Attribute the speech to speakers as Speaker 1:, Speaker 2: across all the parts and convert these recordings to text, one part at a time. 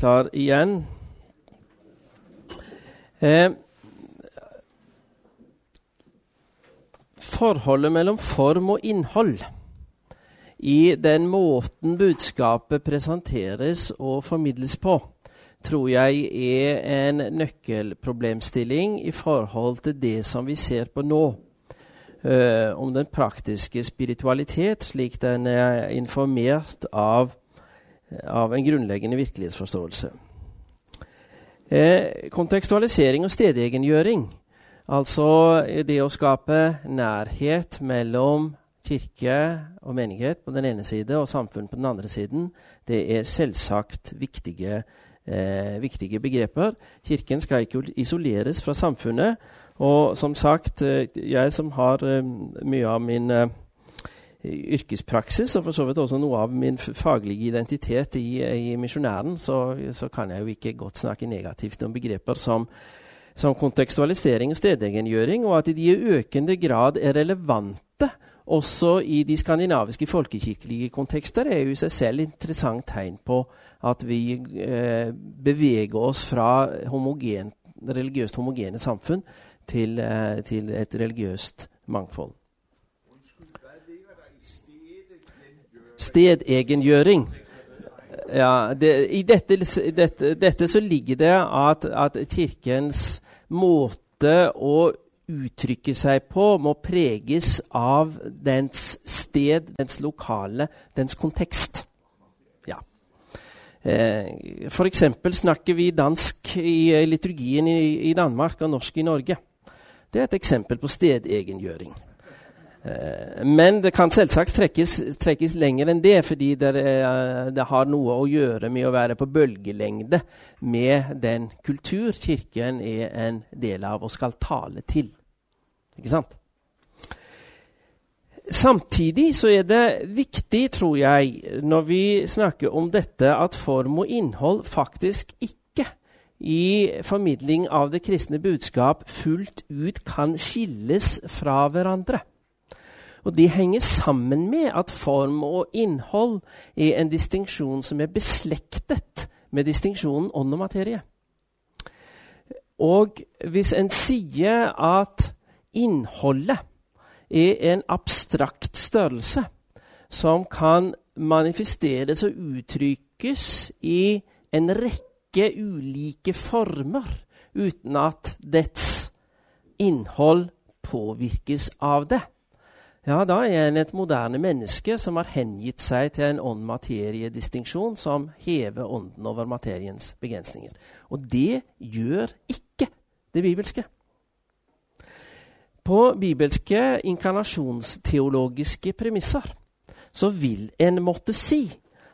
Speaker 1: klar igjen. Eh, forholdet mellom form og innhold i den måten budskapet presenteres og formidles på, tror jeg er en nøkkelproblemstilling i forhold til det som vi ser på nå. Uh, om den praktiske spiritualitet, slik den er informert av, av en grunnleggende virkelighetsforståelse. Eh, kontekstualisering og stedegengjøring, altså det å skape nærhet mellom kirke og menighet på den ene side og samfunn på den andre siden, det er selvsagt viktige, eh, viktige begreper. Kirken skal ikke isoleres fra samfunnet. Og som sagt, eh, jeg som har eh, mye av min eh, yrkespraksis, og for så vidt også noe av min faglige identitet i, i misjonæren, så, så, kan jeg jo ikke godt snakke negativt om begreper som, som kontekstualisering og stedegengjøring, og at de i økende grad er relevante også i de skandinaviske folkekirkelige kontekster er jo i seg selv interessant tegn på at vi eh, beveger oss fra homogen, religiøst homogene samfunn til, eh, til et religiøst mangfold. Stedegengjøring. Ja, det, I dette, dette, dette, så ligger det at, at Kirkens måte å uttrykke seg på, må preges av dens sted, dens lokale, dens kontekst. Ja. Eh, F.eks. snakker vi dansk i liturgien i, i, Danmark og norsk i Norge. Det er et eksempel på stedegengjøring. Eh, men det kan selvsagt trekkes, trekkes lenger enn det, fordi det, er, det, har noe å gjøre med å være på bølgelengde med den kultur Kirken er en del av og skal tale til. Ikke sant? Samtidig så er det viktig, tror jeg, når vi snakker om dette, at form og innhold faktisk ikke i formidling av det kristne budskap fullt ut kan skilles fra hverandre. Og de henger sammen med at form og innhold er en distinksjon som er beslektet med distinksjonen ånd og materie. Og hvis en sier at innholdet er en abstrakt størrelse som kan manifesteres og uttrykkes i en rekke ulike former uten at dets innhold påvirkes av det. Ja, da er en et moderne menneske som har hengitt seg til en ånd-materie-distinksjon som hever ånden over materiens begrensninger. Og det gjør ikke det bibelske. På bibelske inkarnasjonsteologiske premisser så vil en måtte si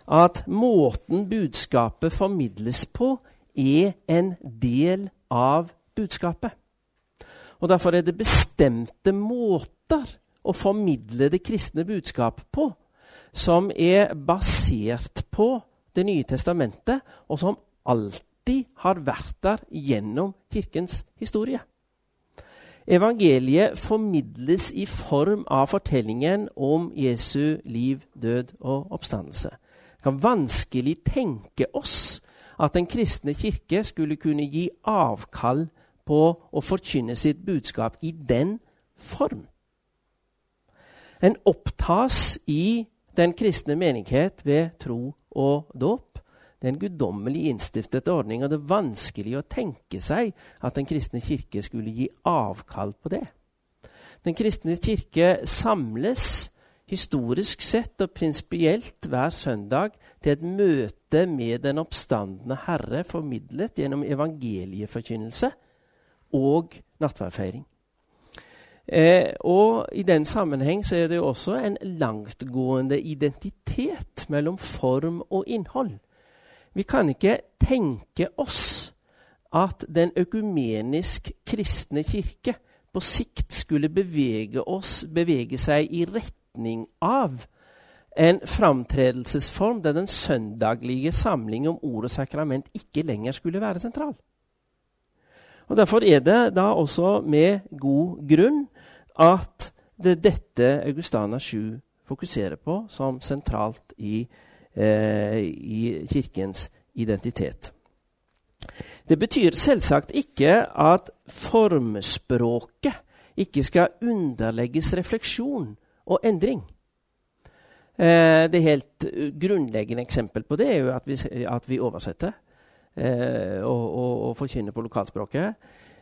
Speaker 1: at måten budskapet formidles på, er en del av budskapet. Og Derfor er det bestemte måter å formidle det kristne budskap på som er basert på Det nye testamentet, og som alltid har vært der gjennom Kirkens historie. Evangeliet formidles i form av fortellingen om Jesu liv, død og oppstandelse. Vi kan vanskelig tenke oss at Den kristne kirke skulle kunne gi avkall på å forkynne sitt budskap i den form. En opptas i den kristne menighet ved tro og dåp det er en guddommelig innstiftet ordning, og det er vanskelig å tenke seg at Den kristne kirke skulle gi avkall på det. Den kristne kirke samles historisk sett og prinsipielt hver søndag til et møte med den oppstandende Herre, formidlet gjennom evangelieforkynnelse og nattverdfeiring. Eh, og I den sammenheng så er det jo også en langtgående identitet mellom form og innhold. Vi kan ikke tenke oss at den økumenisk kristne kirke på sikt skulle bevege, oss, bevege seg i retning av en framtredelsesform der den søndaglige samling om ord og sakrament ikke lenger skulle være sentral. Og Derfor er det da også med god grunn at det er dette Augustana 7 fokuserer på som sentralt i eh, i Kirkens identitet. Det betyr selvsagt ikke at formspråket ikke skal underlegges refleksjon og endring. Eh, det helt grunnleggende eksempel på det er jo at vi, at vi oversetter eh, og, og, og, forkynner på lokalspråket.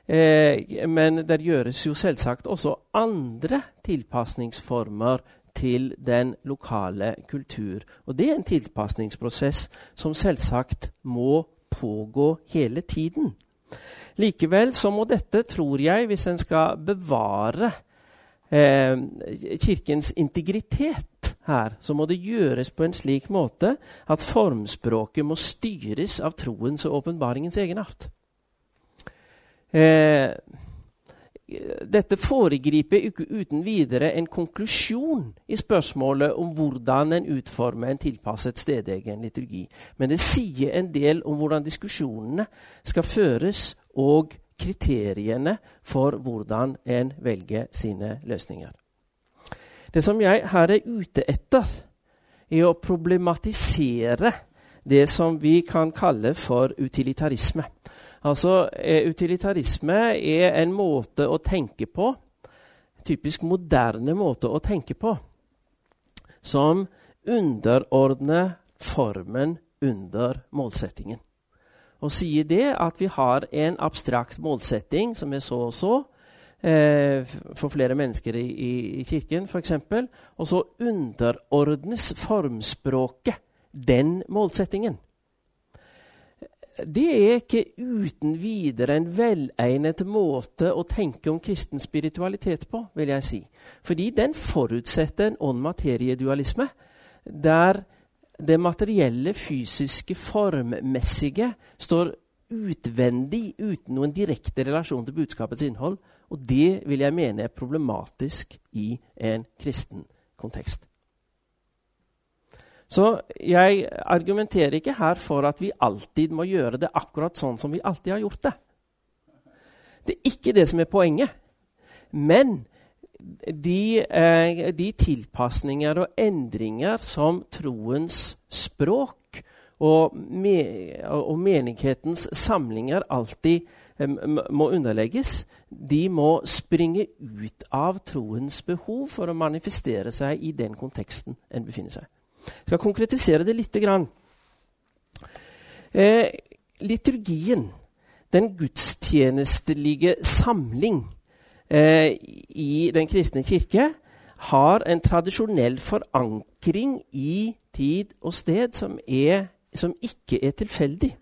Speaker 1: Eh, men det gjøres jo selvsagt også andre tilpasningsformer til den lokale kultur. Og det er en tilpasningsprosess som selvsagt må pågå hele tiden. Likevel så må dette, tror jeg, hvis en skal bevare eh, Kirkens integritet her, så må det gjøres på en slik måte at formspråket må styres av troens og åpenbaringens egenart. Eh, dette foregriper ikke uten videre en konklusjon i spørsmålet om hvordan en utformer en tilpasset stedegen liturgi. Men det sier en del om hvordan diskusjonene skal føres, og kriteriene for hvordan en velger sine løsninger. Det som jeg her er ute etter, er å problematisere det som vi kan kalle for utilitarisme. Altså, eh, Utilitarisme er en måte å tenke på, typisk moderne måte å tenke på, som underordner formen under målsettingen. Og sier det at vi har en abstrakt målsetting som er så og så, eh, for flere mennesker i, i, i Kirken f.eks., og så underordnes formspråket den målsettingen det er ikke uten videre en velegnet måte å tenke om kristen spiritualitet på, vil jeg si. Fordi den forutsetter en ånd-materie-dualisme, der det materielle, fysiske, formmessige står utvendig uten noen direkte relasjon til budskapets innhold. Og det vil jeg mene er problematisk i en kristen kontekst. Så jeg argumenterer ikke her for at vi alltid må gjøre det akkurat sånn som vi alltid har gjort det. Det er ikke det som er poenget. Men de, eh, de tilpasninger og endringer som troens språk og, me, og menighetens samlinger alltid eh, må underlegges, de må springe ut av troens behov for å manifestere seg i den konteksten en befinner seg. Jeg skal konkretisere det lite grann. Eh, liturgien, den gudstjenestelige samling eh, i Den kristne kirke, har en tradisjonell forankring i tid og sted som, er, som ikke er tilfeldig.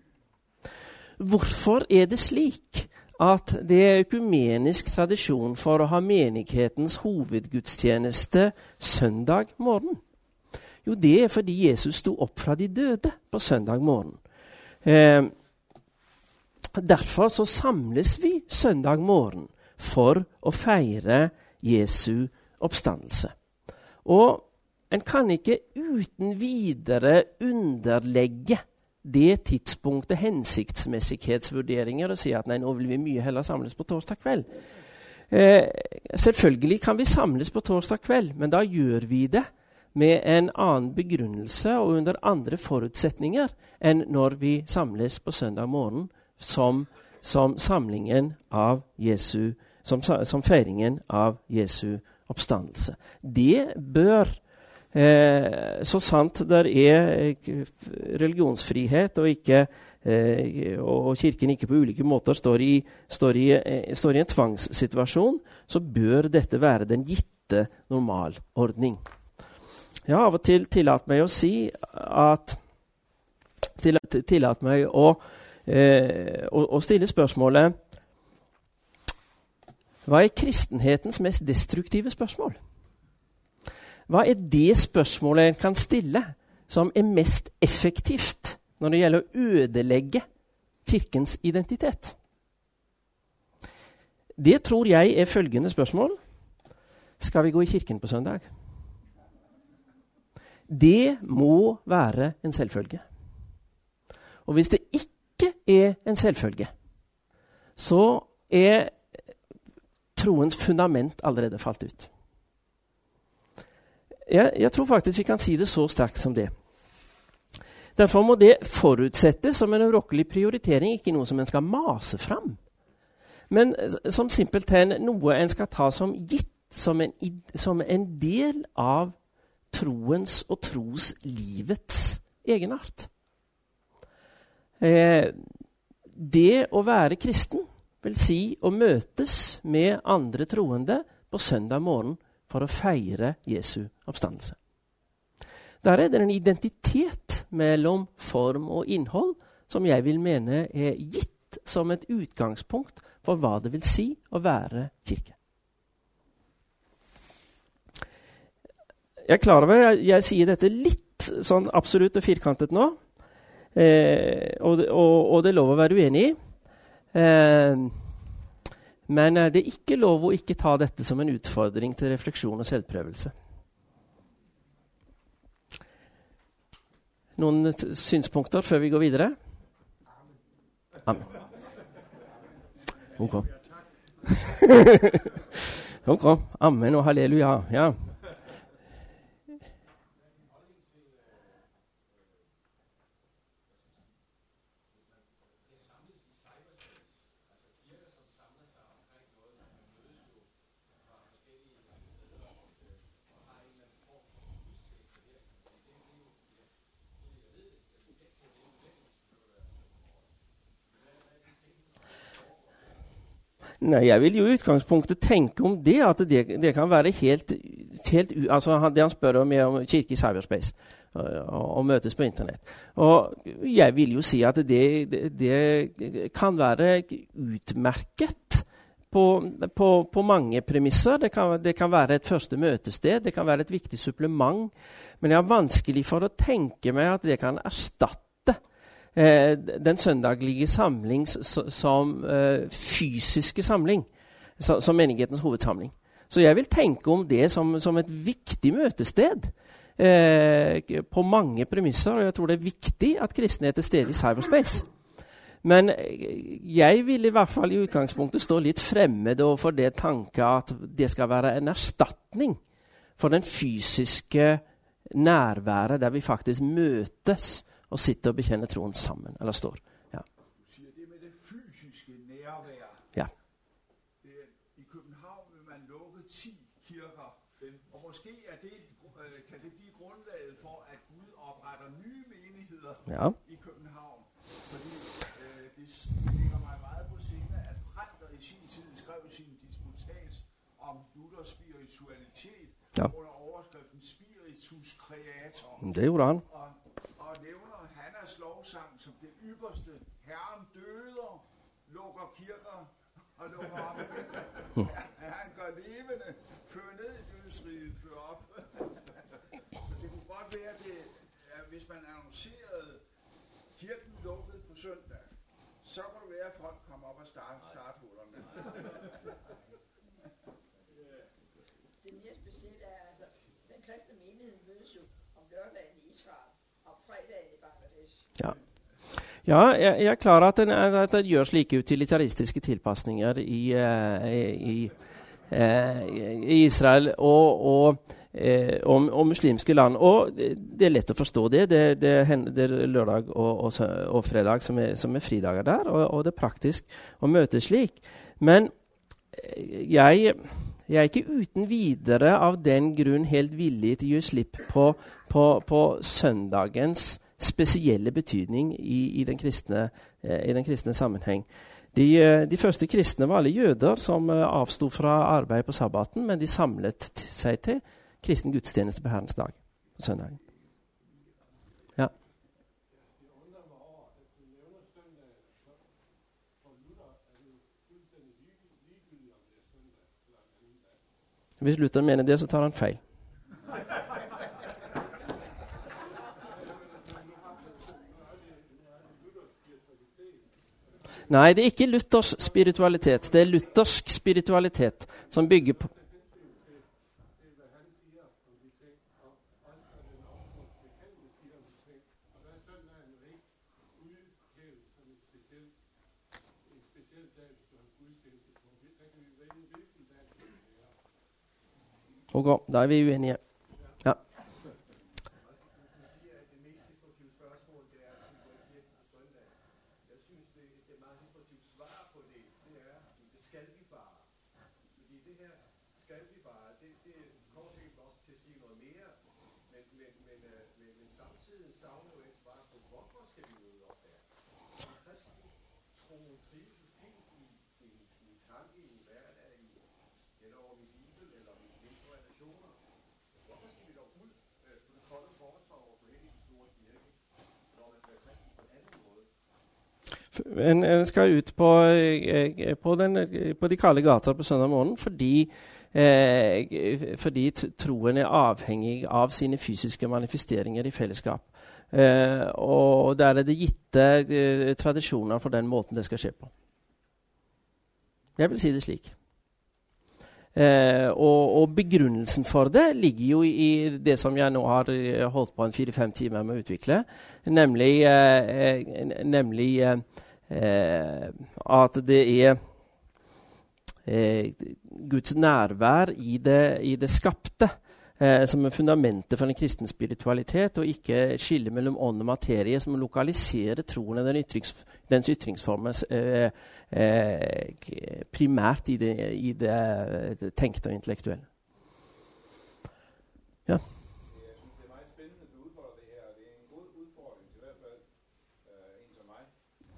Speaker 1: Hvorfor er det slik at det er økumenisk tradisjon for å ha menighetens hovedgudstjeneste søndag morgen? Jo, det er fordi Jesus sto opp fra de døde på søndag morgen. Eh, derfor så samles vi søndag morgen for å feire Jesu oppstandelse. Og en kan ikke uten videre underlegge det tidspunktet hensiktsmessighetsvurderinger og si at nei, nå vil vi mye heller samles på torsdag kveld. Eh, selvfølgelig kan vi samles på torsdag kveld, men da gjør vi det med en annen begrunnelse og under andre forutsetninger enn når vi samles på søndag morgen som, som Jesu som, som, feiringen av Jesu oppstandelse. Det bør, eh, så sant der er eh, religionsfrihet og, ikke, eh, og Kirken ikke på ulike måter står i, står, i, eh, står i en tvangssituasjon, så bør dette være den gitte normalordning. Jeg har av og til tillatt meg å si at Tillatt meg å, eh, å, å stille spørsmålet Hva er kristenhetens mest destruktive spørsmål? Hva er det spørsmålet en kan stille som er mest effektivt når det gjelder å ødelegge Kirkens identitet? Det tror jeg er følgende spørsmål. Skal vi gå i kirken på søndag? Det må være en selvfølge. Og hvis det ikke er en selvfølge, så er troens fundament allerede falt ut. Jeg, jeg, tror faktisk vi kan si det så sterkt som det. Derfor må det forutsettes som en urokkelig prioritering, ikke noe som en skal mase fram. Men som simpelthen noe en skal ta som gitt, som en, som en del av troens og troslivets egenart. Eh, det å være kristen vil si å møtes med andre troende på søndag morgen for å feire Jesu oppstandelse. Der er det en identitet mellom form og innhold som jeg vil mene er gitt som et utgangspunkt for hva det vil si å være kirke. Jeg er klar over jeg, jeg sier dette litt sånn absolutt og firkantet nå. Eh, og, og, og, det er lov å være uenig i. Eh, men eh, det er ikke lov å ikke ta dette som en utfordring til refleksjon og selvprøvelse. Noen synspunkter før vi går videre? Amen. Ok. ok. Amen og halleluja. Ja. Nei, Jeg vil jo i utgangspunktet tenke om det, at det, det kan være helt, helt altså Det han spør om, er om kirke i cyberspace og, møtes på Internett. Og jeg vil jo si at det, det, det kan være utmerket på, på, på mange premisser. Det kan, det kan, være et første møtested, det kan være et viktig supplement. Men jeg har vanskelig for å tenke meg at det kan erstatte den søndaglige samling som eh, fysiske samling, som menighetens hovedsamling. Så jeg vil tenke om det som, som et viktig møtested eh, på mange premisser. Og jeg tror det er viktig at kristne er til stede i cyberspace. Men eh, jeg vil i hvert fall i utgangspunktet stå litt fremmed overfor det tanke at det skal være en erstatning for den fysiske nærværet der vi faktisk møtes og sitter og bekjenner troen sammen. Eller står. Ja.
Speaker 2: Du sier det med det fysiske nærværet.
Speaker 1: Ja.
Speaker 2: Det, I København vil man lukke ti kirker. Og måske er det, øh, kan det bli grunnlaget for, at Gud oppretter nye menigheter
Speaker 1: ja.
Speaker 2: i København. Fordi øh, det ligger meg veldig på sinne at Prænder i sin tid skrev sin disputats om Luthers spiritualitet
Speaker 1: ja.
Speaker 2: under overskriften Spiritus Creator.
Speaker 1: Det gjorde han.
Speaker 2: Og lovsang som det ypperste. Herren døder, lukker kirker og lukker op. Han gør levende, fører ned i dødsriget, fører op. Det kunne godt være, det, at hvis man annoncerede kirken lukket på søndag, så kunne det være, at folk kom op og starte starthullerne.
Speaker 3: Det mere specielle er, altså, den kristne menighed mødes jo om lørdagen i Israel, og fredagen i Bangladesh.
Speaker 1: Ja. Ja, jeg, jeg er klar at at en gjør slike utilitaristiske tilpasninger i, uh, i, uh, i, Israel og, og, uh, og, og, muslimske land. Og det er lett å forstå det. Det, det, det er lørdag og, fredag som er, som er, fridager der, og, det er praktisk å møtes slik. Men jeg, jeg er ikke uten videre av den grunn helt villig til å gi slipp på, på, på søndagens spesielle betydning i, i, den, kristne, eh, i den, kristne, sammenheng. De, eh, de, første kristne var alle jøder som eh, avsto fra arbeid på sabbaten, men de samlet seg til kristen gudstjeneste på Herrens dag på søndagen. Ja. Hvis Luther mener det, så tar han feil. Nei, det er ikke Luthers spiritualitet. Det er luthersk spiritualitet som bygger på Ok, da er vi uenige. Ja.
Speaker 4: det, det meget instruktivt svar på det, det er, at det skal vi bare. Fordi det her skal vi bare, det, det kommer sikkert også til at sige noget mere, men, men, men, øh, men, men samtidig savner skal en
Speaker 1: skal ut på, eh, på, den, eh, på de kalde gater på søndag morgen fordi, eh, fordi troen er avhengig av sine fysiske manifesteringer i fellesskap. Eh, og der er det gitte eh, tradisjoner for den måten det skal skje på. Jeg vil si det slik. Eh, og, og begrunnelsen for det ligger jo i det som jeg nå har eh, holdt på en fire-fem timer med å utvikle, nemlig, eh, eh, nemlig at det er Guds nærvær i det, i det skapte eh, som fundamentet for en kristen spiritualitet, og ikke skille mellom ånd og materie, som lokaliserer troen og den ytrings, dens ytringsformer eh, eh, primært i det, i det, det tenkte og intellektuelle.
Speaker 2: Jeg synes, det er meget spændende, at du udfordrer det her, og det er en god udfordring til i hvert fald øh, en som mig.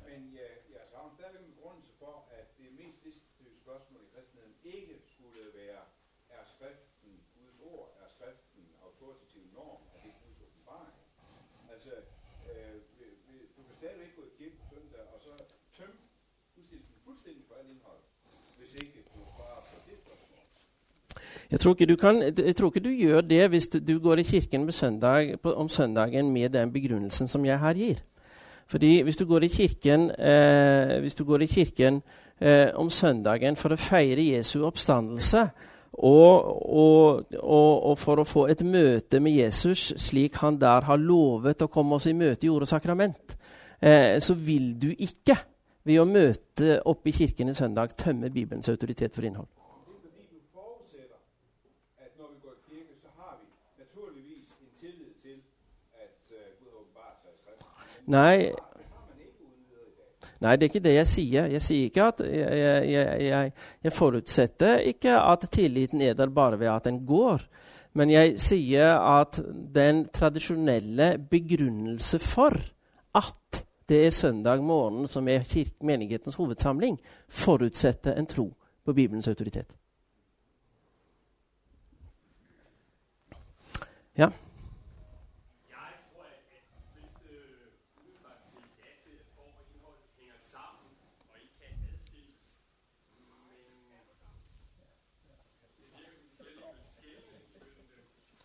Speaker 2: Men jeg, jeg savner stadigvæk en begrundelse for, at det mest destruktive spørgsmål i kristenheden ikke skulle være, er skriften Guds ord, er skriften autoritativ norm, er det Guds åbenbaring? Altså, øh, vi- vi- du kan stadigvæk gå i kirke på søndag, og så tømme gudstjenesten fuldstændig for alt indhold, hvis ikke du svarer på det spørgsmål.
Speaker 1: Jeg tror, kan, jeg tror ikke du gjør det hvis du, går i kirken søndag, på, om søndagen med den begrunnelsen som jeg her gir. Fordi hvis du går i kirken, eh, går i kirken eh, om søndagen for å feire Jesu oppstandelse og, og, og, og for å få et møte med Jesus slik han der har lovet å komme oss i møte i ord og sakrament, eh, så vil du ikke ved å møte oppe i kirken i søndag tømme Bibelens autoritet for innhold.
Speaker 2: Det er fordi, du forudsætter, at når vi går i kirke, så har vi naturligvis en tillid til, at uh, Gud har åbenbart sig i skriften. Men
Speaker 1: Nei,
Speaker 2: det har man ikke uden videre i dag.
Speaker 1: Nei, det er ikke det jeg sier. Jeg sier ikke at jeg, jeg, jeg, jeg forutsetter ikke at tilliten er der bare ved at den går. Men jeg sier at den tradisjonelle begrunnelse for at det er søndag morgen som er menighetens hovedsamling, forutsetter en tro på Bibelens autoritet. Ja.
Speaker 4: Jeg tror, at, at de fleste umiddelbart siger ja til, at form og indhold hænger sammen og ikke kan adskilles. Men det virker som, de slet ikke vil skælne mellem dem.
Speaker 1: Å jo.
Speaker 4: Alligevel, at vi har, altså Augustana siger, at det er nok at være enige om evangeliet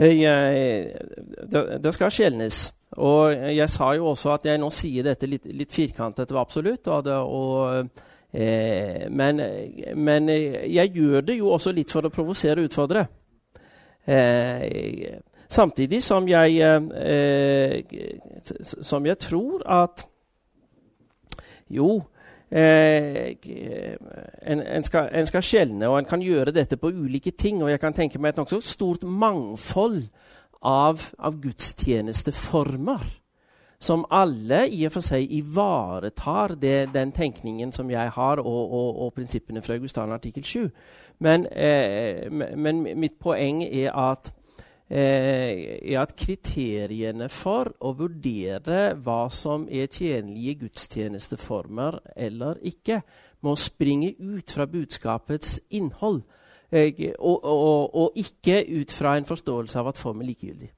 Speaker 4: jeg,
Speaker 1: det, skal skjelnes. Og jeg sa jo også at jeg nå sier dette litt, litt firkantet og absolutt. Og det, og, eh, men, men jeg gjør det jo også litt for å provosere og utfordre. Eh, samtidig som jeg, eh, som jeg tror at Jo, eh, en, en, skal, en skal skjelne, og en kan gjøre dette på ulike ting. Og jeg kan tenke meg et nokså stort mangfold av, av gudstjenesteformer. Som alle i og for seg ivaretar det, den tenkningen som jeg har, og, og, og prinsippene fra Augustan artikkel 7. Men, eh, men mitt poeng er at er at kriteriene for å vurdere hva som er tjenlige gudstjenesteformer eller ikke, må springe ut fra budskapets innhold, eh, og, og, og ikke ut fra en forståelse av at form er likegyldig.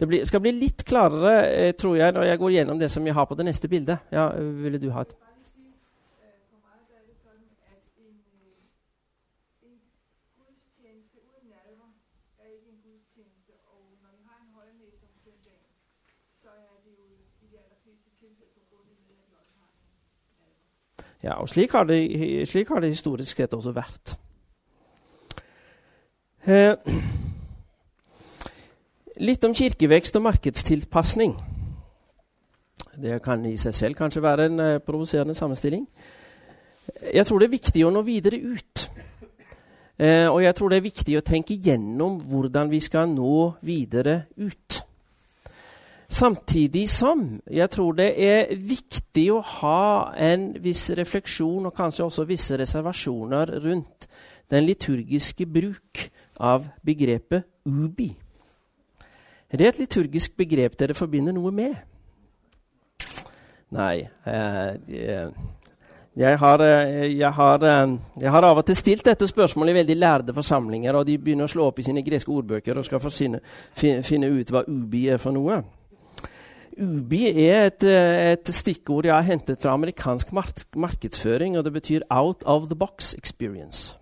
Speaker 1: Det blir, skal bli litt klarere, eh, tror jeg, når jeg går gjennom det som jeg har på det neste bildet. Ja, ville du ha et?
Speaker 5: bare lige sige, øh, for mig der er det sådan, at en, øh, en gudstjeneste uden nadver er ikke en gudstjeneste, og når vi har en højmesse om søndagen, så er det jo i de allerfleste tilfælde på grund af, at vi
Speaker 1: Ja, og slik har, det, slik har det historisk sett også vært. Eh, litt om kirkevekst og markedstilpasning. Det kan i seg selv kanskje være en eh, provoserende sammenstilling. Jeg tror det er viktig å nå videre ut. Eh, og jeg tror det er viktig å tenke gjennom hvordan vi skal nå videre ut. Samtidig som jeg tror det er viktig å ha en viss refleksjon og kanskje også visse reservasjoner rundt den liturgiske bruk av begrepet ubi. Er det et liturgisk begrep dere forbinder noe med? Nei. Eh, jeg, har, eh, jeg, har, eh, jeg har, av og til stilt dette spørsmålet i veldig lærde forsamlinger, og de begynner å slå opp i sine greske ordbøker og skal finne, finne ut hva ubi er for noe. Ubi er et, et, stikkord jeg har hentet fra amerikansk mark markedsføring, og det betyr 'out of the box experience'.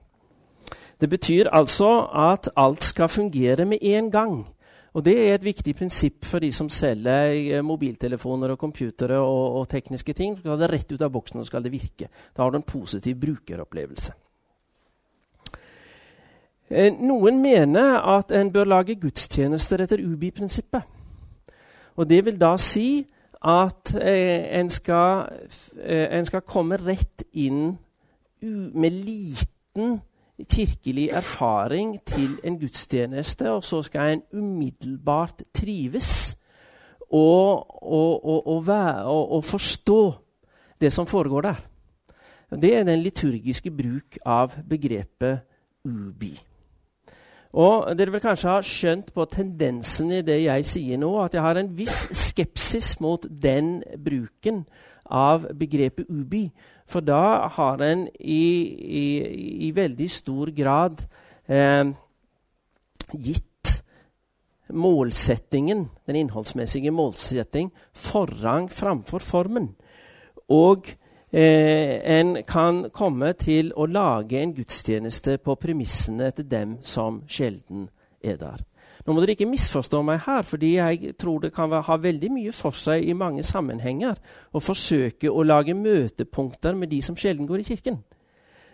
Speaker 1: Det betyr altså at alt skal fungere med en gang. Og Det er et viktig prinsipp for de som selger eh, mobiltelefoner og computere og, og tekniske ting. Du skal det rett ut av boksen, og skal det virke. Da har du en positiv brukeropplevelse. Eh, noen mener at en bør lage gudstjenester etter UBI-prinsippet. Og Det vil da si at eh, en, skal, eh, en, skal, komme rett inn med liten kirkelig erfaring til en gudstjeneste, og så skal en umiddelbart trives og, og, og, og, forstå det som foregår der. Det er den liturgiske bruk av begrepet ubi. Og Dere vil kanskje ha skjønt på tendensen i det jeg sier nå, at jeg har en viss skepsis mot den bruken av begrepet ubi. For da har en i, i, i veldig stor grad eh, gitt målsettingen, den innholdsmessige målsetting, forrang framfor formen. Og eh, en kan komme til å lage en gudstjeneste på premissene til dem som sjelden er der. Nå må dere ikke misforstå meg her, fordi jeg tror det kan ha veldig mye for seg i mange sammenhenger å forsøke å lage møtepunkter med de som sjelden går i kirken.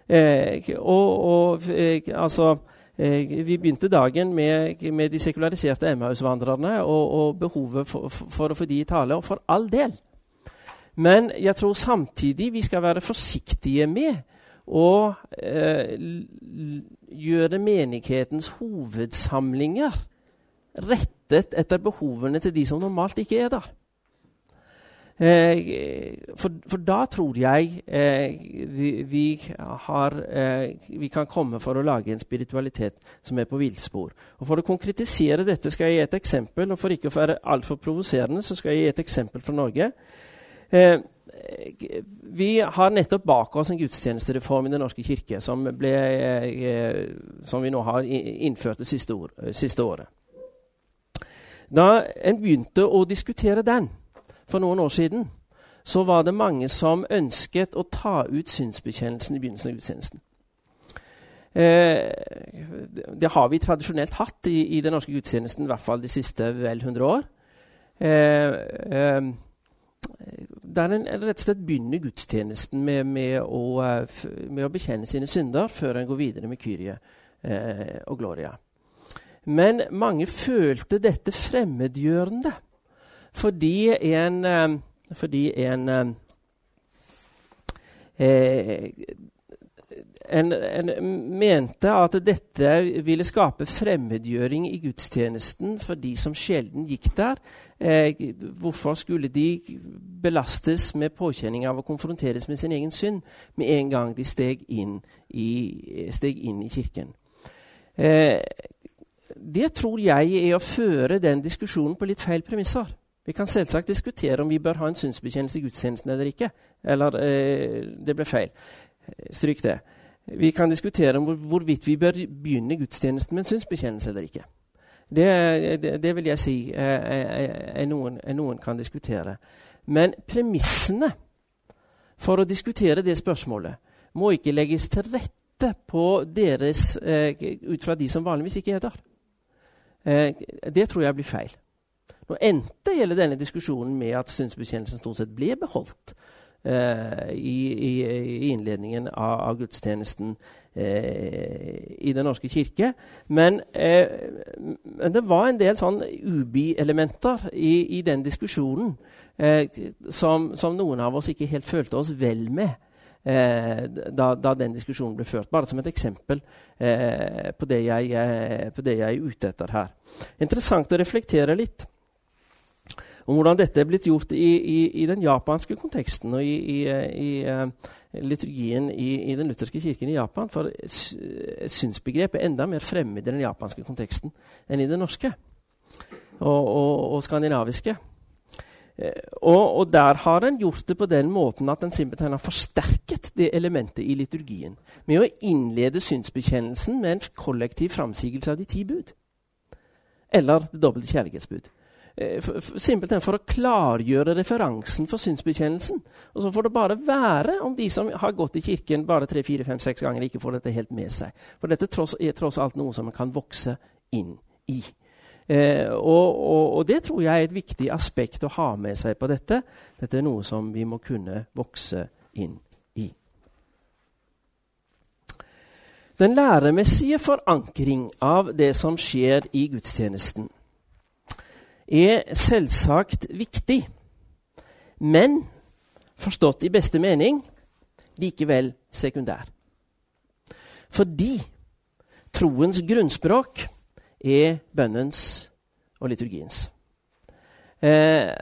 Speaker 1: Eh, og, og eh, altså eh, Vi begynte dagen med, med de sekulariserte Emmaus-vandrerne og, og, behovet for, for, for, å få de i tale. Og for all del. Men jeg tror samtidig vi skal være forsiktige med å eh, gjøre menighetens hovedsamlinger rettet etter behovene til de som normalt ikke er der. Eh, for, for, da tror jeg eh, vi, vi, har, eh, vi, kan komme for å lage en spiritualitet som er på villspor. For å konkretisere dette skal jeg gi et eksempel, og for ikke å være altfor provoserende så skal jeg gi et eksempel fra Norge. Eh, vi har nettopp bak oss en gudstjenestereform i Den norske kirke som, ble, eh, som vi nå har innført det siste, år, siste året. Da en begynte å diskutere den for noen år siden, så var det mange som ønsket å ta ut synsbekjennelsen i begynnelsen av gudstjenesten. Eh, det har vi tradisjonelt hatt i, i, den norske gudstjenesten, i hvert fall de siste vel 100 år. Eh, eh, der en rett og slett begynner gudstjenesten med, med, å, eh, med, å, bekjenne sine synder før en går videre med Kyrie eh, og Gloria. Men mange følte dette fremmedgjørende fordi en, eh, fordi en, eh, eh, en, en mente at dette ville skape fremmedgjøring i gudstjenesten for de som sjelden gikk der. Eh, hvorfor skulle de belastes med påkjenning av å konfronteres med sin egen synd med en gang de steg inn i, steg inn i kirken? Eh, det tror jeg er å føre den diskusjonen på litt feil premisser. Vi kan selvsagt diskutere om vi bør ha en synsbekjennelse i gudstjenesten eller ikke. Eller eh, det ble feil. Stryk det. Vi kan diskutere hvor, hvorvidt vi bør begynne gudstjenesten med en synsbekjennelse eller ikke. Det, det, det vil jeg si er, er, er, noen, er, noen, kan diskutere. Men premissene for å diskutere det spørsmålet må ikke legges til rette på deres, eh, ut fra de som vanligvis ikke er der. Eh, det tror jeg blir feil. Nå endte hele denne diskusjonen med at synsbekjennelsen stort sett ble beholdt eh, i, i, innledningen av, av gudstjenesten eh, i Den norske kirke. Men, eh, men, det var en del sånn ubi-elementer i, i, den diskusjonen eh, som, som, noen av oss ikke helt følte oss vel med. Da, da, den diskusjonen ble ført. Bare som et eksempel eh, på, det jeg, på, det jeg, er ute etter her. Interessant å reflektere litt om hvordan dette er blitt gjort i, i, i den japanske konteksten og i, i liturgien i, den lutherske kirken i Japan. For synsbegrepet er enda mer fremmed i den japanske konteksten enn i den norske og, og, og skandinaviske. Eh, og, og, der har en gjort det på den måten at en simpelthen har forsterket det elementet i liturgien med å innlede synsbekjennelsen med en kollektiv framsigelse av de ti bud. Eller det dobbelte kjærlighetsbud. Eh, simpelthen for å klargjøre referansen for synsbekjennelsen. Og så får det bare være om de som har gått i kirken bare tre, fire, fem, seks ganger, ikke får dette helt med seg. For dette er tross alt noe som man kan vokse inn i. Eh, og, og, og, det tror jeg er et viktig aspekt å ha med seg på dette. Dette er noe som vi må kunne vokse inn i. Den læremessige forankring av det som skjer i gudstjenesten, er selvsagt viktig, men forstått i beste mening likevel sekundær. Fordi troens grunnspråk er bønnens og liturgiens. Eh,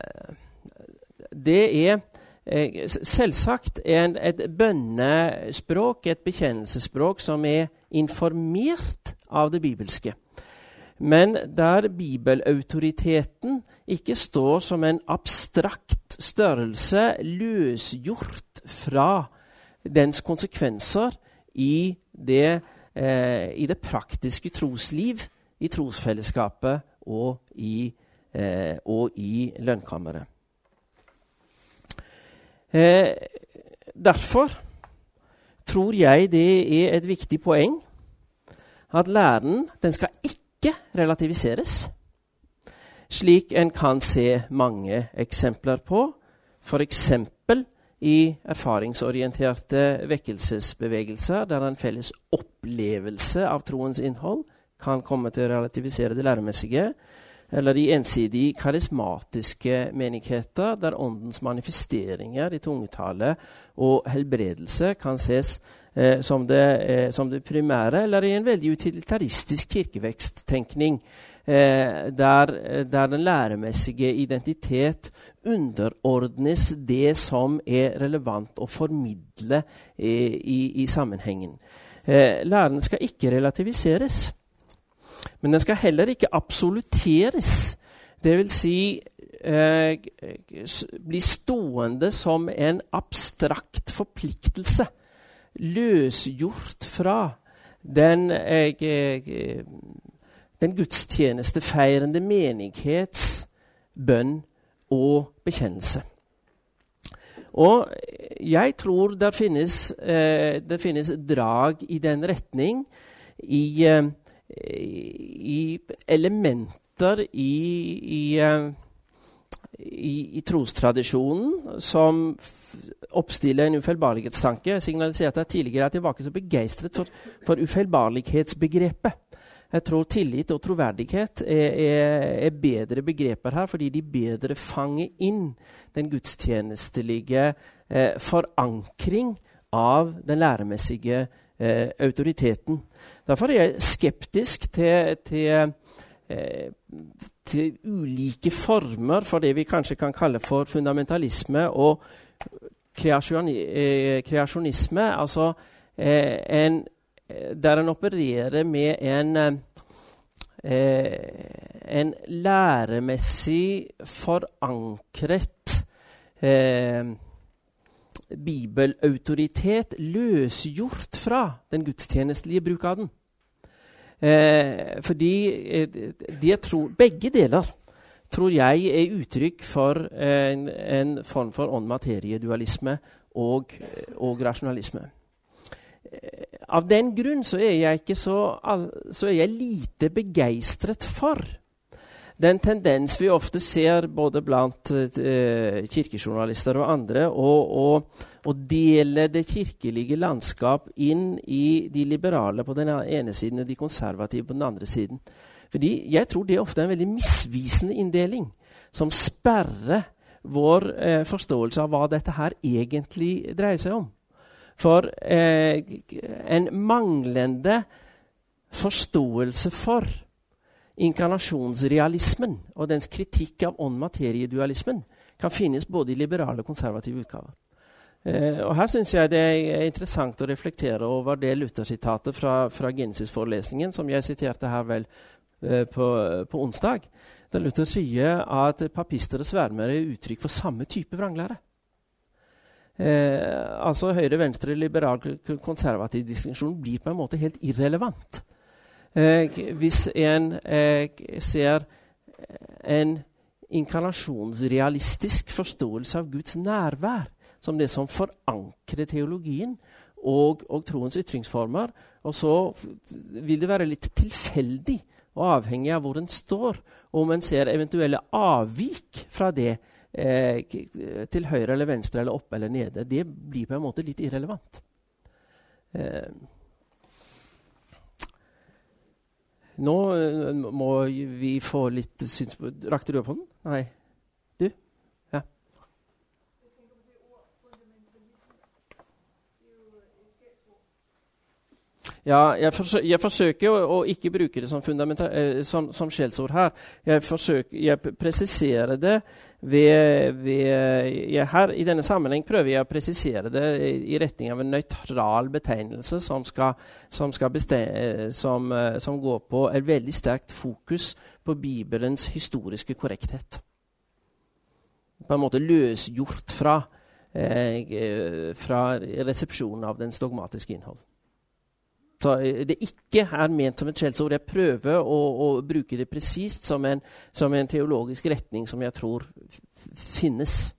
Speaker 1: det er eh, selvsagt en, et bønnespråk, et bekjennelsesspråk, som er informert av det bibelske. Men der bibelautoriteten ikke står som en abstrakt størrelse løsgjort fra dens konsekvenser i det, eh, i det praktiske trosliv i trosfellesskapet og i, eh, og i lønnkammeret. Eh, derfor tror jeg det er et viktig poeng at læren den skal ikke relativiseres, slik en kan se mange eksempler på, f.eks. i erfaringsorienterte vekkelsesbevegelser, der en felles opplevelse av troens innhold kan komme til å relativisere det læremessige. Eller i ensidig karismatiske menigheter, der åndens manifesteringer i tungetale og helbredelse kan ses eh, som, det, eh, som, det, primære, eller i en veldig utilitaristisk kirkeveksttenkning, eh, der, der, den læremessige identitet underordnes det som er relevant å formidle eh, i, i, sammenhengen. Eh, læren skal ikke relativiseres. Men den skal heller ikke absoluteres. Vil si eh, bli stående som en abstrakt forpliktelse. Løsgjort fra den, eh, den gudstjenestefeirende menighets bønn og bekjennelse. Og jeg tror det finnes, eh, finnes drag i den retning i eh, i elementer i, i, eh, i, i trostradisjonen som oppstiller en ufeilbarlighetstanke. Jeg signaliserte tidligere at jeg var ikke så begeistret for, for ufeilbarlighetsbegrepet. Jeg tror tillit og troverdighet er, er, er, bedre begreper her, fordi de bedre fanger inn den gudstjenestelige eh, forankring av den læremessige eh, autoriteten. Derfor er jeg skeptisk til, til, eh, til, ulike former for det vi kanskje kan kalle for fundamentalisme og eh, kreasjonisme. Altså eh, en, der en opererer med en eh, en læremessig forankret eh, bibelautoritet løsgjort fra den gudstjenestelige bruk av den. Eh, fordi eh, de tror, begge deler tror jeg er uttrykk for en, en form for ånd-materie-dualisme og, og, rasjonalisme. Eh, av den grunn så er jeg, så, så er jeg lite begeistret for den tendens vi ofte ser både blant eh, kirkejournalister og andre, å, dele det kirkelige landskap inn i de liberale på den ene siden og de konservative på den andre siden. Fordi Jeg tror det ofte er en veldig misvisende inndeling som sperrer vår eh, forståelse av hva dette her egentlig dreier seg om. For eh, en manglende forståelse for inkarnasjonsrealismen og dens kritikk av ånd-materie-dualismen kan finnes både i liberale og konservative utgaver. Eh, og Her syns jeg det er interessant å reflektere over det Luther-sitatet fra, fra Genesis-forelesningen, som jeg siterte her vel eh, på, på, onsdag. Der Luther sier at papister og svermere er uttrykk for samme type vranglære. Eh, altså høyre, venstre, liberal, konservativ distinksjon blir på en måte helt irrelevant. Eh, hvis en eh, ser en inkarnasjonsrealistisk forståelse av Guds nærvær som det som forankrer teologien og, og troens ytringsformer, og så vil det være litt tilfeldig og avhengig av hvor en står, om en ser eventuelle avvik fra det eh, til høyre eller venstre eller oppe eller nede. Det blir på en måte litt irrelevant. Eh, nå eh, må vi få litt synspunkt Rakte du opp hånden? Nei? Du? Ja. Ja, jeg, forsøker, jeg forsøker å, å, ikke bruke det som, eh, som, som skjellsord her. Jeg, forsøker, jeg presiserer det vi, jeg, her, I denne sammenheng prøver jeg å presisere det i retning av en nøytral betegnelse som, skal, som, skal bestemme, som, som, går på et veldig sterkt fokus på Bibelens historiske korrekthet. På en måte løsgjort fra, eh, fra resepsjonen av dens dogmatiske innhold. Eh, det ikke er ment som et skjellsord. Jeg prøver å, å, bruke det presist som, som, en teologisk retning som jeg tror finnes.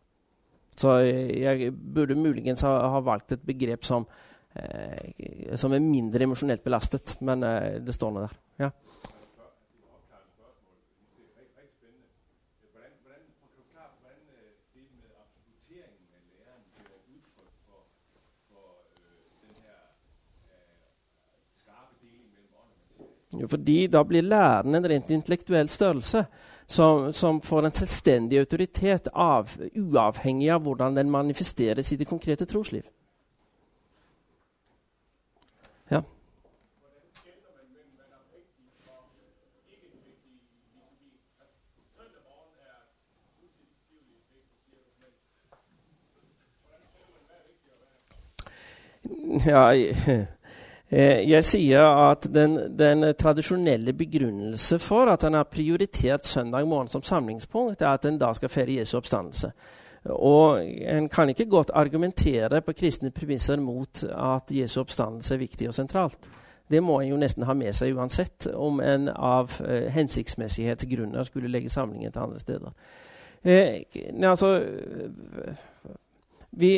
Speaker 1: Så jeg burde muligens ha, ha valgt et begrep som, eh, som er mindre emosjonelt belastet, men eh, det står nå der. Ja. Fordi da blir læren en rent intellektuell størrelse som, som får en selvstendig autoritet, av, uavhengig av hvordan den manifesteres i det konkrete trosliv. Ja. Ja, Eh, jeg sier at den, den, tradisjonelle begrunnelse for at en har prioritert søndag morgen som samlingspunkt, er at en da skal feire Jesu oppstandelse. Og En kan ikke godt argumentere på kristne premisser mot at Jesu oppstandelse er viktig og sentralt. Det må en jo nesten ha med seg uansett, om en av eh, hensiktsmessighetsgrunner skulle legge samlingen til andre steder. Eh, altså, vi,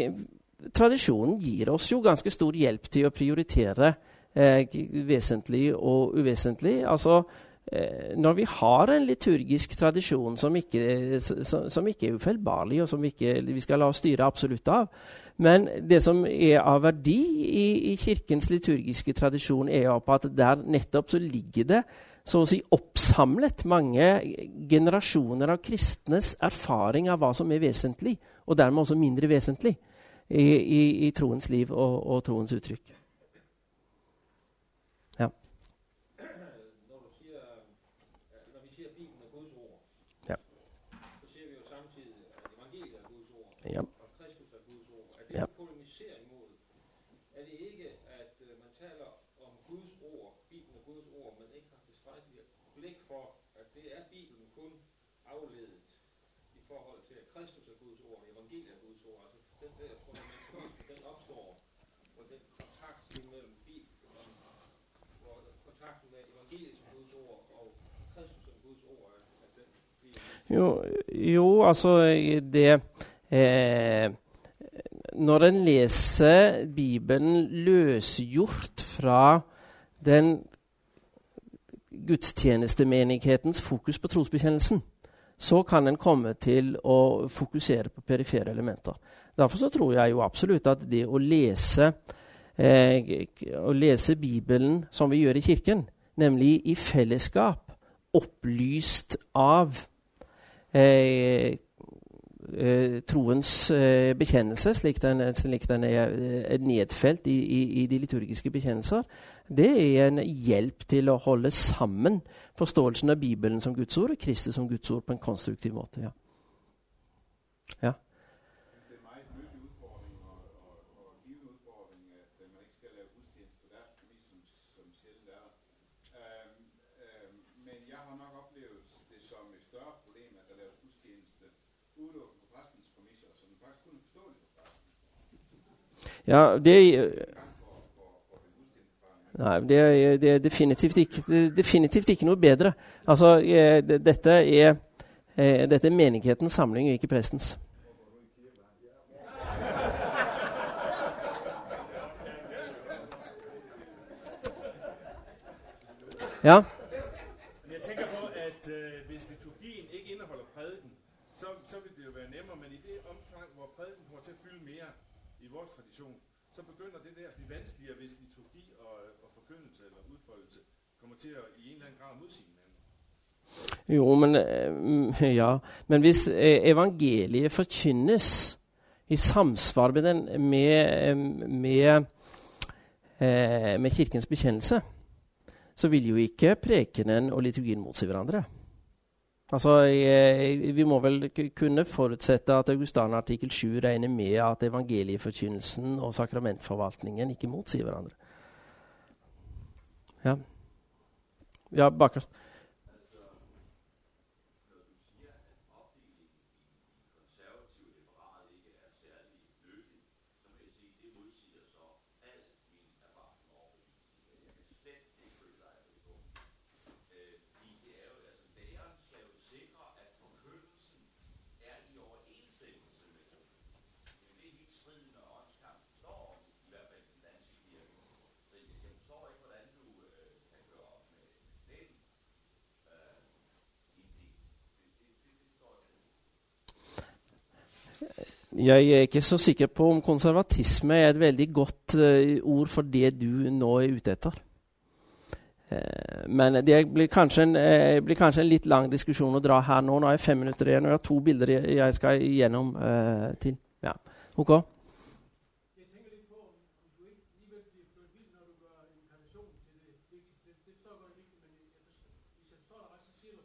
Speaker 1: tradisjonen gir oss jo ganske stor hjelp til å prioritere eh, vesentlig og uvesentlig. Altså, eh, når vi har en liturgisk tradisjon som ikke, som, som ikke er ufeilbarlig, og som ikke, vi skal la oss styre absolutt av Men det som er av verdi i, i Kirkens liturgiske tradisjon, er jo på at der nettopp så ligger det så å si oppsamlet mange generasjoner av kristnes erfaring av hva som er vesentlig, og dermed også mindre vesentlig i, i, i troens liv og, og, troens uttrykk. Den Ja. Jo, jo, altså det eh, Når en leser Bibelen løsgjort fra den gudstjenestemenighetens fokus på trosbekjennelsen, så kan en komme til å fokusere på perifere elementer. Derfor så tror jeg jo absolutt at det å lese, eh, å lese Bibelen som vi gjør i Kirken, nemlig i fellesskap, opplyst av eh, troens eh, bekjennelse, slik den, slik den er, er, nedfelt i, i, i, de liturgiske bekjennelser, det er en hjelp til å holde sammen forståelsen av Bibelen som Guds ord og Kristus som Guds ord på en konstruktiv måte. ja. ja.
Speaker 2: Det er meget nyttig udfordring og, og, og givet udfordring, at øh, man ikke skal lave gudstjeneste på deres præmis, som, som sjældent er der. Øhm, øhm, men jeg har nok oplevet det som et større problem, at der laves gudstjeneste udelukkende på præstens præmisser, som faktisk kun er forståeligt for præsten.
Speaker 1: Ja det, nei, det, det er definitivt ikke, det definitivt ikke noe bedre. Altså, eh, det, dette, er, eh, dette er menighetens samling, og ikke prestens. Ja.
Speaker 6: Men jeg tænker på, at øh, hvis liturgien ikke indeholder prædiken, så, så vil det jo være nemmere, men i det omfang, hvor prædiken kommer til at fylde mere i vores tradition, så det der blive vanskeligere, hvis liturgi og, og forkyndelse eller udfoldelse kommer til at i en eller anden grad modsige hinanden.
Speaker 1: Jo, men eh, mm, Ja. Men hvis eh, evangeliet forkynnes i samsvar med, den, med, eh, med, med Kirkens bekjennelse, så vil jo ikke prekenen og liturgien motsi hverandre. Altså, Vi må vel kunne forutsette at Augustan artikkel 7 regner med at evangelieforkynnelsen og sakramentforvaltningen ikke motsier hverandre. Ja. Ja, bakerst. Jeg er ikke så sikker på om konservatisme er et veldig godt uh, ord for det du nå er ute etter. Uh, men det blir kanskje, en, uh, blir kanskje en litt lang diskusjon å dra her nå. Nå har jeg fem minutter igjen, og jeg har to bilder jeg skal igjennom til. Ja. Ok?
Speaker 5: Jeg tænker lidt på, om om du ikke alligevel bliver ført vild, når du gør inkarnationen til det vigtigste. Det, det forstår jeg godt ikke, men jeg forstår, hvis jeg forstår dig ret, så siger du,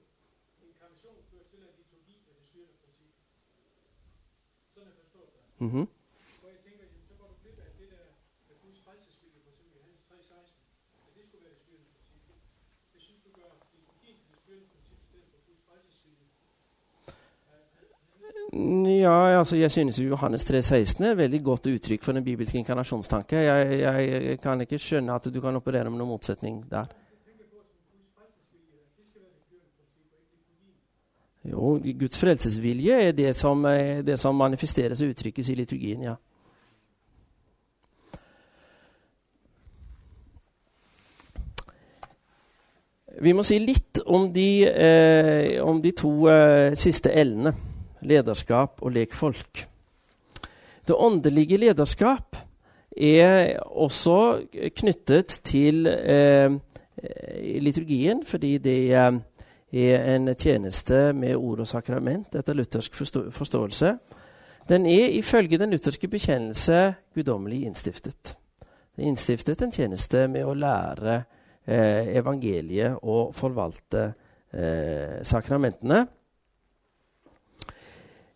Speaker 5: at inkarnation fører til, at liturgi er det styrende princip. Sådan er forstået dig.
Speaker 1: Mhm.
Speaker 5: Hvor jeg tænker, jamen, så går du glip af det der med Guds frelsesvilje, for eksempel i Johannes 3:16, at det skulle være det styrende princip. Jeg synes, du gør liturgien til det styrende princip i stedet for Guds -hmm.
Speaker 1: Ja, altså jeg synes jo Johannes 3,16 er et veldig godt uttrykk for den bibelske inkarnasjonstanke. Jeg, jeg kan ikke skjønne at du kan operere med noen motsetning der. Jo, Guds frelsesvilje er det som, er det som manifesteres og uttrykkes i liturgien, ja. Vi må si litt om de, eh, om de to eh, siste l-ene. Lederskap og lekfolk. Det åndelige lederskap er også knyttet til eh, liturgien, fordi det eh, er en tjeneste med ord og sakrament etter luthersk forstå forståelse. Den er ifølge den lutherske bekjennelse guddommelig innstiftet. Det er innstiftet en tjeneste med å lære eh, evangeliet og forvalte eh, sakramentene.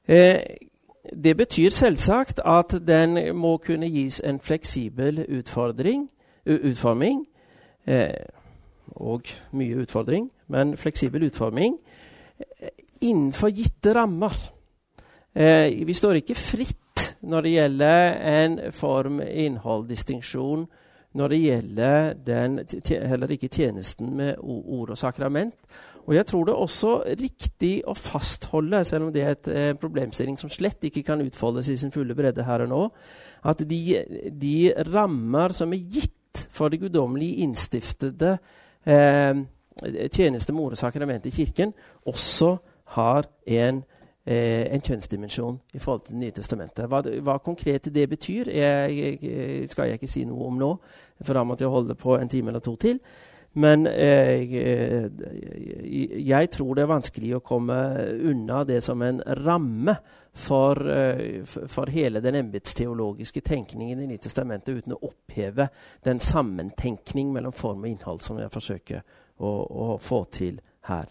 Speaker 1: Eh, det betyr selvsagt at den må kunne gis en fleksibel utfordring, utforming. Eh, og mye utfordring, men fleksibel utforming eh, innenfor gitte rammer. Eh, vi står ikke fritt når det gjelder en form-innhold-distinksjon når det gjelder den, heller ikke tjenesten med ord og sakrament. Og jeg tror det er også riktig å fastholde, selv om det er et eh, problemstilling som slett ikke kan utfoldes i sin fulle bredde her og nå, at de, de rammer som er gitt for det guddommelige innstiftede eh, tjenestemor og sakrament i Kirken også har en, eh, en kjønnsdimensjon i forhold til Det nye testamentet. Hva, hva konkret det betyr, jeg, jeg, skal jeg ikke si noe om nå, for da måtte jeg holde på en time eller to til. Men eh, jeg, jeg tror det er vanskelig å komme unna det som en ramme for, eh, for hele den embetsteologiske tenkningen i Nytestamentet uten å oppheve den sammentenkning mellom form og innhold som jeg forsøker å, å få til her.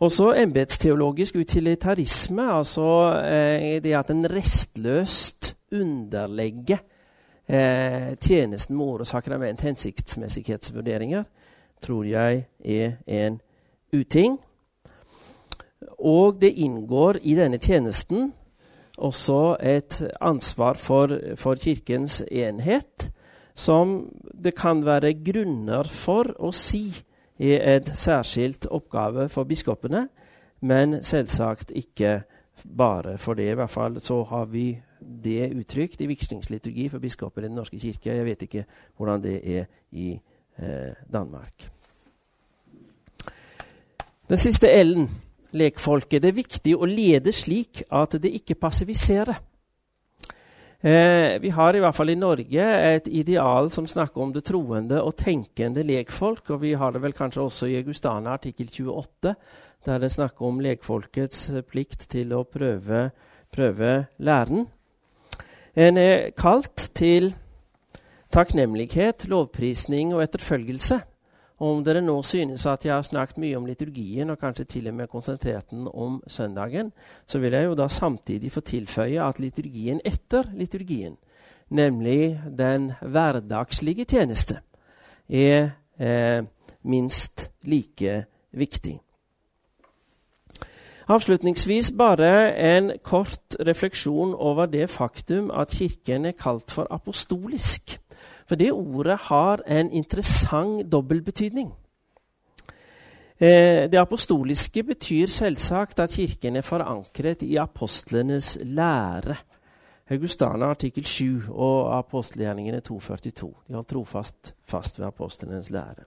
Speaker 1: Også embetsteologisk utilitarisme, altså eh, det at en restløst underlegger eh, tjenesten med ord og sakrament hensiktsmessighetsvurderinger, tror jeg er en uting. Og det inngår i denne tjenesten også et ansvar for, for Kirkens enhet, som det kan være grunner for å si er et særskilt oppgave for biskopene, men selvsagt ikke bare for det. I hvert fall så har vi det uttrykt i vigslingsliturgi for biskoper i Den norske kirke. Jeg vet ikke hvordan det er i eh, Danmark. Den siste L-en, lekfolket. Det er viktig å lede slik at det ikke passiviserer. Eh, vi har i hvert fall i Norge et ideal som snakker om det troende og tenkende lekfolk. Og vi har det vel kanskje også i Augustana artikkel 28, der det snakker om lekfolkets plikt til å prøve, prøve læren. En er kalt til takknemlighet, lovprisning og etterfølgelse. Om dere nå synes at jeg har snakket mye om liturgien, og kanskje til og med konsentrert den om søndagen, så vil jeg jo da samtidig få tilføye at liturgien etter liturgien, nemlig den hverdagslige tjeneste, er eh, minst like viktig. Avslutningsvis bare en kort refleksjon over det faktum at Kirken er kalt for apostolisk. For det ordet har en interessant dobbeltbetydning. Eh, det apostoliske betyr selvsagt at Kirken er forankret i apostlenes lære. Augustana artikkel 7 og apostelgjerningene 242. De holdt trofast fast ved apostlenes lære.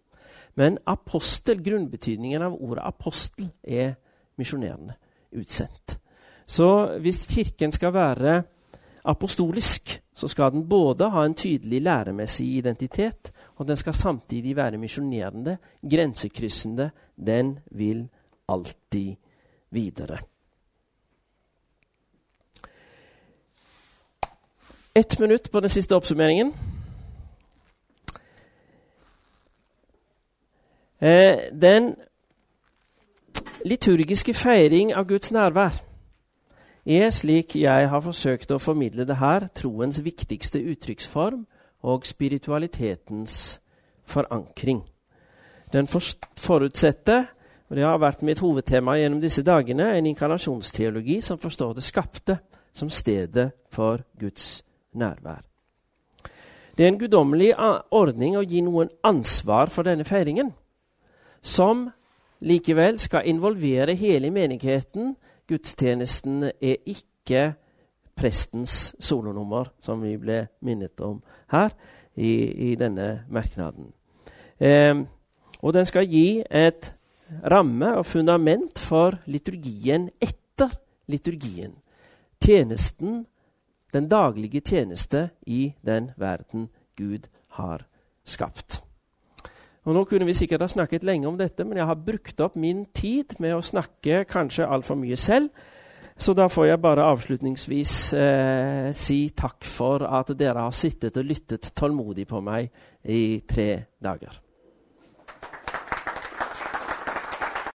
Speaker 1: Men apostel, grunnbetydningen av ordet apostel, er misjonerende, utsendt. Så hvis Kirken skal være apostolisk, så skal den både ha en tydelig læremessig identitet, og den skal samtidig være misjonerende, grensekryssende. Den vil alltid videre. Ett minutt på den siste oppsummeringen. Eh, den liturgiske feiring av Guds nærvær er, slik jeg har forsøkt å formidle det her, troens viktigste uttrykksform og spiritualitetens forankring. Den forutsetter, og det har vært mitt hovedtema gjennom disse dagene, en inkarnasjonsteologi som forstår det skapte som stedet for Guds nærvær. Det er en guddommelig ordning å gi noen ansvar for denne feiringen, som likevel skal involvere hele menigheten. Gudstjenesten er ikke prestens solonummer, som vi ble minnet om her i, i denne merknaden. Eh, og den skal gi et ramme og fundament for liturgien etter liturgien. Tjenesten, den daglige tjeneste i den verden Gud har skapt. Og Nå kunne vi sikkert ha snakket lenge om dette, men jeg har brukt opp min tid med å snakke kanskje altfor mye selv. Så da får jeg bare avslutningsvis eh, si takk for at dere har sittet og lyttet tålmodig på meg i tre dager.